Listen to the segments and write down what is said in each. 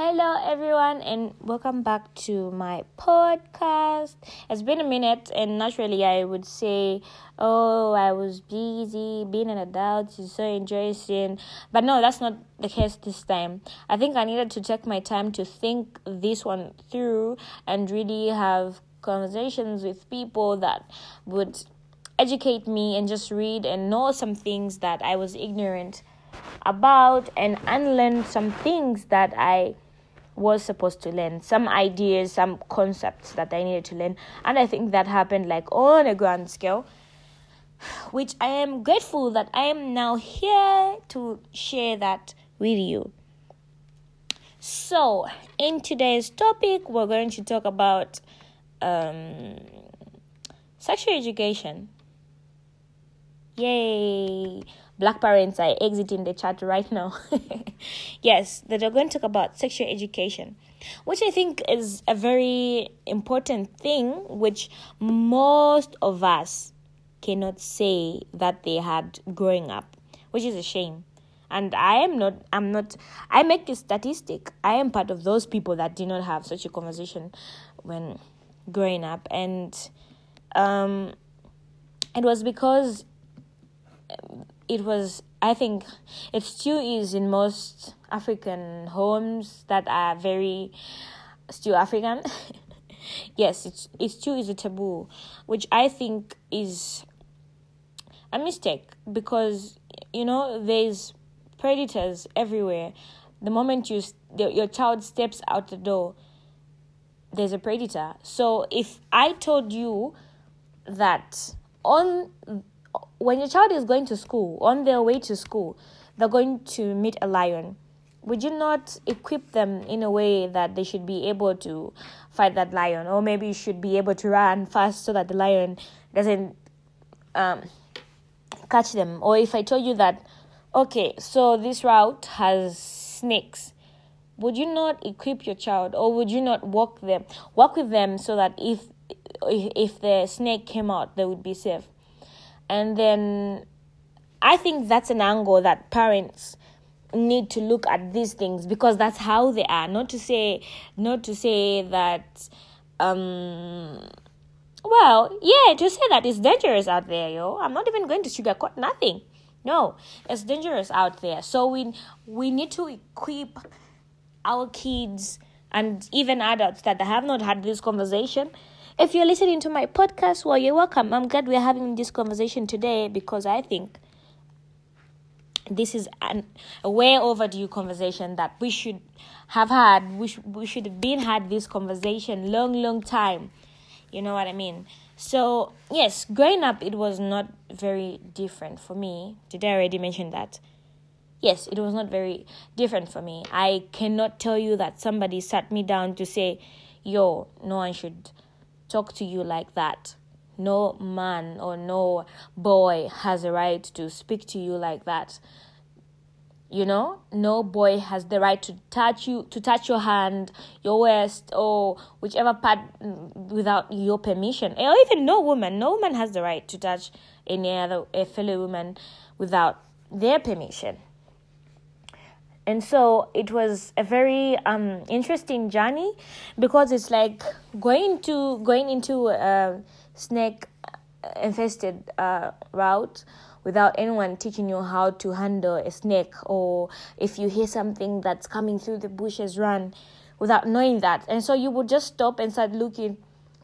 Hello, everyone, and welcome back to my podcast. It's been a minute, and naturally, I would say, Oh, I was busy. Being an adult is so interesting. But no, that's not the case this time. I think I needed to take my time to think this one through and really have conversations with people that would educate me and just read and know some things that I was ignorant about and unlearn some things that I was supposed to learn some ideas some concepts that i needed to learn. And i think that happened like on a grand scale which i am grateful that i am now here to share that with you. So in today's topic we're going to talk about um, sexual education yay black parents are exiting the chat right now. yes, that are going to talk about sexual education, which I think is a very important thing, which most of us cannot say that they had growing up, which is a shame. And I am not, I'm not, I make this statistic. I am part of those people that did not have such a conversation when growing up. And um, it was because it was I think it still is in most African homes that are very still African. yes, it's it still is a taboo, which I think is a mistake because you know there's predators everywhere. The moment you your child steps out the door, there's a predator. So if I told you that on when your child is going to school, on their way to school, they're going to meet a lion. Would you not equip them in a way that they should be able to fight that lion, or maybe you should be able to run fast so that the lion doesn't um, catch them? Or if I told you that, okay, so this route has snakes, would you not equip your child, or would you not walk them, walk with them so that if if the snake came out, they would be safe? And then I think that's an angle that parents need to look at these things because that's how they are. Not to say not to say that um well, yeah, to say that it's dangerous out there, yo. I'm not even going to sugarcoat nothing. No, it's dangerous out there. So we we need to equip our kids and even adults that have not had this conversation if you're listening to my podcast, well, you're welcome. I'm glad we're having this conversation today because I think this is an, a way overdue conversation that we should have had. We, sh- we should have been had this conversation long, long time. You know what I mean? So, yes, growing up, it was not very different for me. Did I already mention that? Yes, it was not very different for me. I cannot tell you that somebody sat me down to say, yo, no one should talk to you like that. No man or no boy has a right to speak to you like that. You know, no boy has the right to touch you, to touch your hand, your waist, or whichever part mm, without your permission. Or even no woman, no woman has the right to touch any other a fellow woman without their permission and so it was a very um, interesting journey because it's like going to going into a snake infested uh, route without anyone teaching you how to handle a snake or if you hear something that's coming through the bushes run without knowing that. And so you would just stop and start looking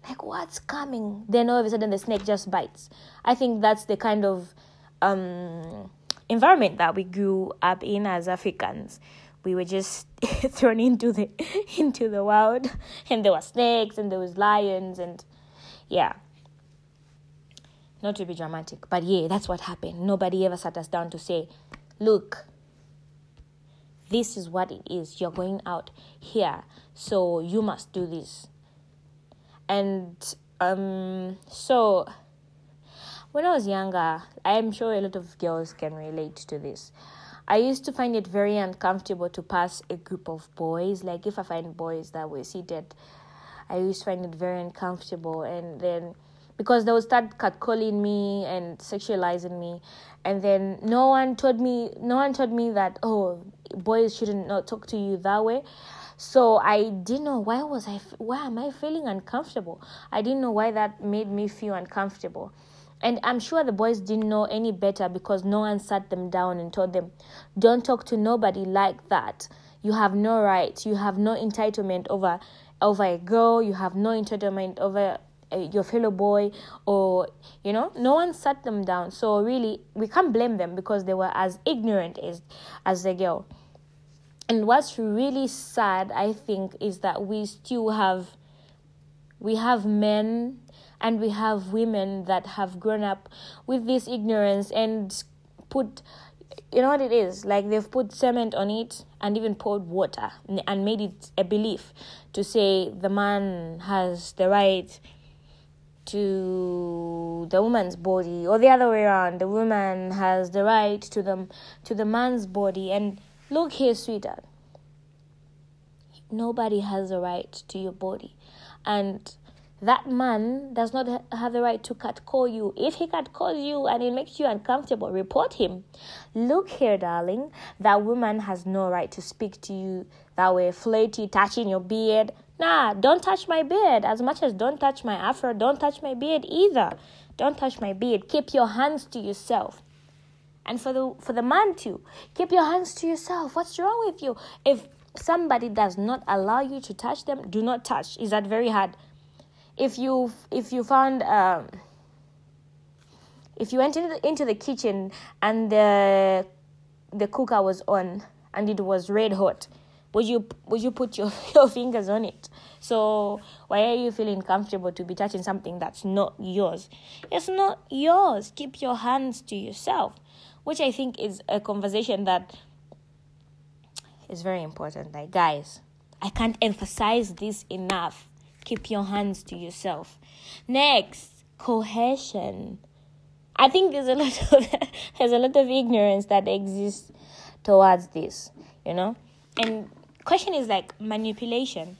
like what's coming? Then all of a sudden the snake just bites. I think that's the kind of um, environment that we grew up in as Africans. We were just thrown into the into the wild, and there were snakes and there was lions and yeah. Not to be dramatic, but yeah, that's what happened. Nobody ever sat us down to say, "Look, this is what it is. You're going out here, so you must do this." And um, so when I was younger, I am sure a lot of girls can relate to this. I used to find it very uncomfortable to pass a group of boys. Like if I find boys that were seated, I used to find it very uncomfortable. And then because they would start catcalling me and sexualizing me, and then no one told me, no one told me that oh, boys shouldn't not talk to you that way. So I didn't know why was I why am I feeling uncomfortable? I didn't know why that made me feel uncomfortable. And I'm sure the boys didn't know any better because no one sat them down and told them, don't talk to nobody like that. You have no right. You have no entitlement over over a girl. You have no entitlement over uh, your fellow boy or you know no one sat them down so really we can't blame them because they were as ignorant as as the girl and what's really sad i think is that we still have we have men and we have women that have grown up with this ignorance and put you know what it is? Like they've put cement on it and even poured water and made it a belief to say the man has the right to the woman's body or the other way around the woman has the right to the to the man's body. And look here sweetheart. Nobody has a right to your body. And that man does not have the right to catcall you. If he catcalls you and it makes you uncomfortable, report him. Look here, darling, that woman has no right to speak to you that way, flirty, touching your beard. Nah, don't touch my beard. As much as don't touch my afro, don't touch my beard either. Don't touch my beard. Keep your hands to yourself. And for the for the man too, keep your hands to yourself. What's wrong with you? If somebody does not allow you to touch them, do not touch. Is that very hard? If you if you found um, if you went into the, into the kitchen and the the cooker was on and it was red hot would you would you put your, your fingers on it? So why are you feeling comfortable to be touching something that's not yours? It's not yours. Keep your hands to yourself which i think is a conversation that is very important. Like guys i can't emphasize this enough keep your hands to yourself. Next, coercion. I think there's a lot of there's a lot of ignorance that exists towards this, you know? And question is like manipulation.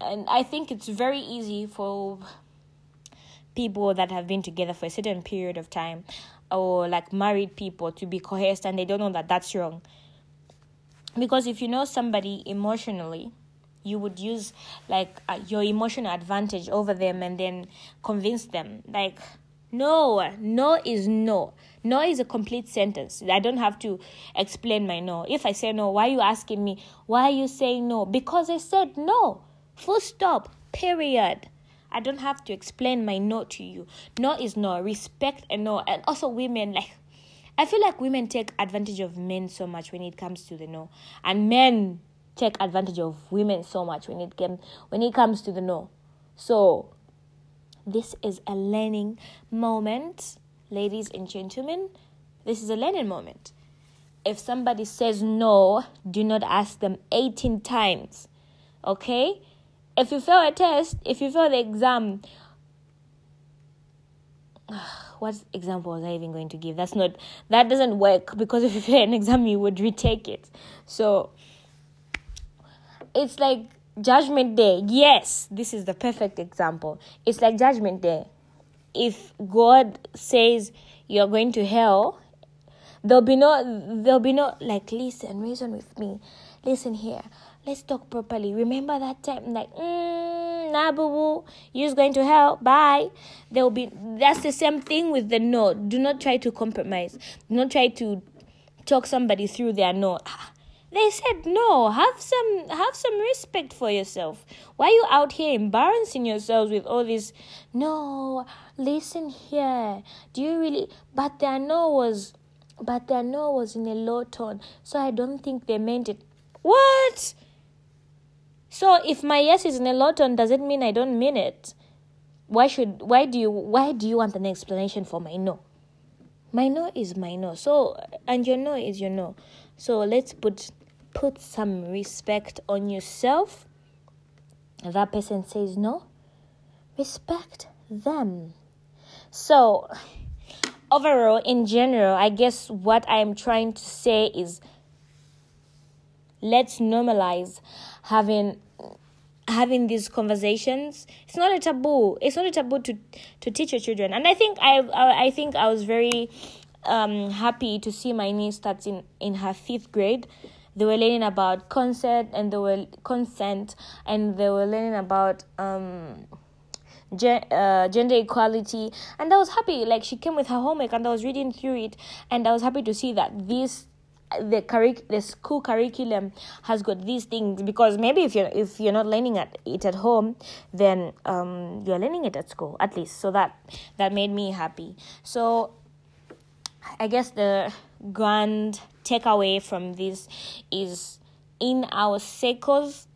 And I think it's very easy for people that have been together for a certain period of time or like married people to be coerced and they don't know that that's wrong. Because if you know somebody emotionally, you would use like uh, your emotional advantage over them and then convince them. Like no no is no. No is a complete sentence. I don't have to explain my no. If i say no why are you asking me? Why are you saying no? Because i said no. Full stop. Period. I don't have to explain my no to you. No is no. Respect and no. And also women like I feel like women take advantage of men so much when it comes to the no, and men take advantage of women so much when it came when it comes to the no. So this is a learning moment, ladies and gentlemen. This is a learning moment. If somebody says no, do not ask them 18 times. Okay? If you fail a test, if you fail the exam, what example was I even going to give? That's not that doesn't work because if you fail an exam, you would retake it. So it's like judgment day. Yes, this is the perfect example. It's like judgment day. If God says you're going to hell, there'll be no there'll be no like listen, reason with me. Listen here. Let's talk properly. Remember that time like mm, nah boo boo, you're going to hell. Bye. There'll be that's the same thing with the no. Do not try to compromise. Do not try to talk somebody through their no. Ah, they said, "No, have some have some respect for yourself. Why are you out here embarrassing yourselves with all this? No, listen here. Do you really? But their no was, but their no was in a low tone, so I don't think they meant it. What? So if my yes is in a low tone, does it mean I don't mean it? Why should? Why do you? Why do you want an explanation for my no? My no is my no. So and your no is your no. So let's put put some respect on yourself, that person says no, respect them. So, overall, in general, I guess what I am trying to say is let's normalize having having these conversations. It's not a taboo. It's not a taboo to to teach your children. And i think i i, think i was very um happy to see my niece starts in in her fifth grade they were learning about consent and they were consent and they were learning about um uh, gender equality. And i was happy like she came with her homework and i was reading through it and i was happy to see that this the curric- the school curriculum has got these things because maybe if you're if you're not learning at it at home then um you're learning it at school at least. So that that made me happy. So i guess the grand takeaway from this is in our circles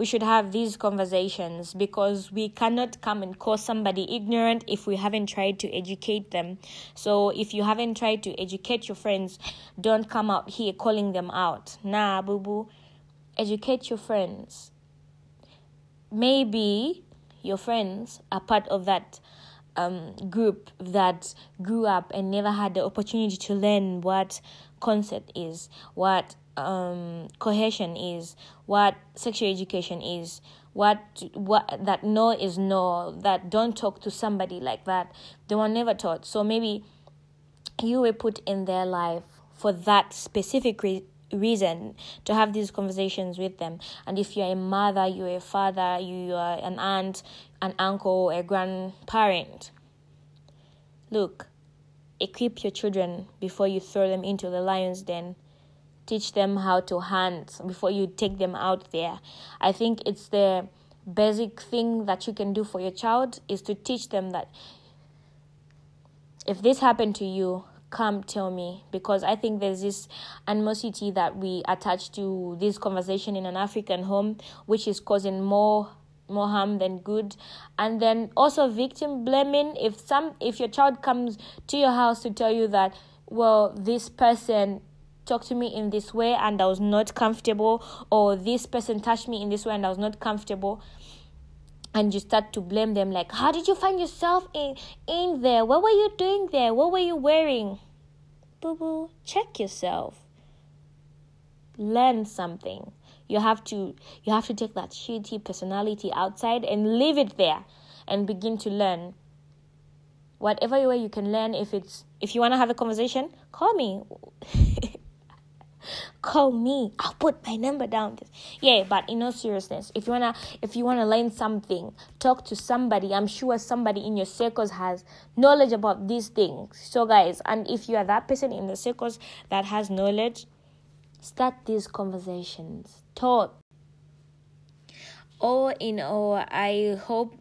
we should have these conversations because we cannot come and call somebody ignorant if we haven't tried to educate them. So if you haven't tried to educate your friends, don't come out here calling them out. Nah, boo boo. Educate your friends. Maybe your friends are part of that um, group that grew up and never had the opportunity to learn what consent is, what um, coercion is, what sexual education is, what what that no is no, that don't talk to somebody like that. They were never taught. So maybe you were put in their life for that specific re- reason to have these conversations with them. And if you're a mother, you're a father, you are an aunt, an uncle, a grandparent, look, equip your children before you throw them into the lion's den teach them how to hunt before you take them out there. I think it's the basic thing that you can do for your child is to teach them that if this happened to you, come tell me because I think there's this animosity that we attach to this conversation in an African home, which is causing more more harm than good and then also victim blaming if some if your child comes to your house to tell you that well this person talked to me in this way and I was not comfortable, or this person touched me in this way and I was not comfortable. And you start to blame them, like, how did you find yourself in in there? What were you doing there? What were you wearing? Boo boo, check yourself. Learn something. You have to you have to take that shitty personality outside and leave it there and begin to learn whatever way you can learn if it's if you want to have a conversation call me call me i'll put my number down. Yeah but in all seriousness if you wanna if you wanna learn something talk to somebody. I'm sure somebody in your circles has knowledge about these things. So guys and if you are that person in the circles that has knowledge start these conversations. Talk. All in all i hope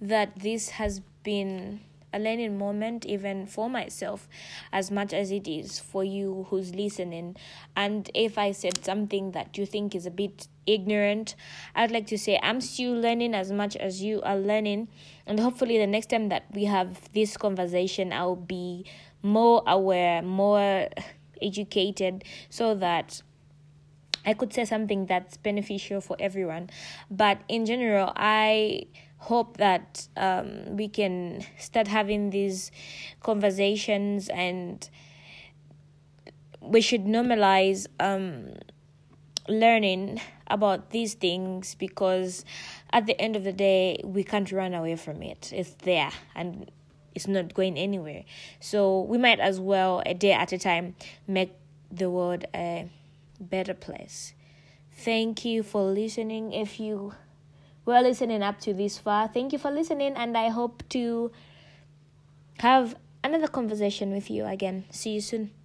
that this has been a learning moment even for myself as much as it is for you who's listening and if i said something that you think is a bit ignorant i'd like to say i'm still learning as much as you are learning and hopefully the next time that we have this conversation i'll be more aware more educated so that I could say something that's beneficial for everyone. But in general, I hope that um, we can start having these conversations and we should normalize um, learning about these things because at the end of the day we can't run away from it. It's there and it's not going anywhere. So we might as well a day at a time make the world a better place. Thank you for listening. If you were listening up to this far. Thank you for listening, and I hope to have another conversation with you again. See you soon.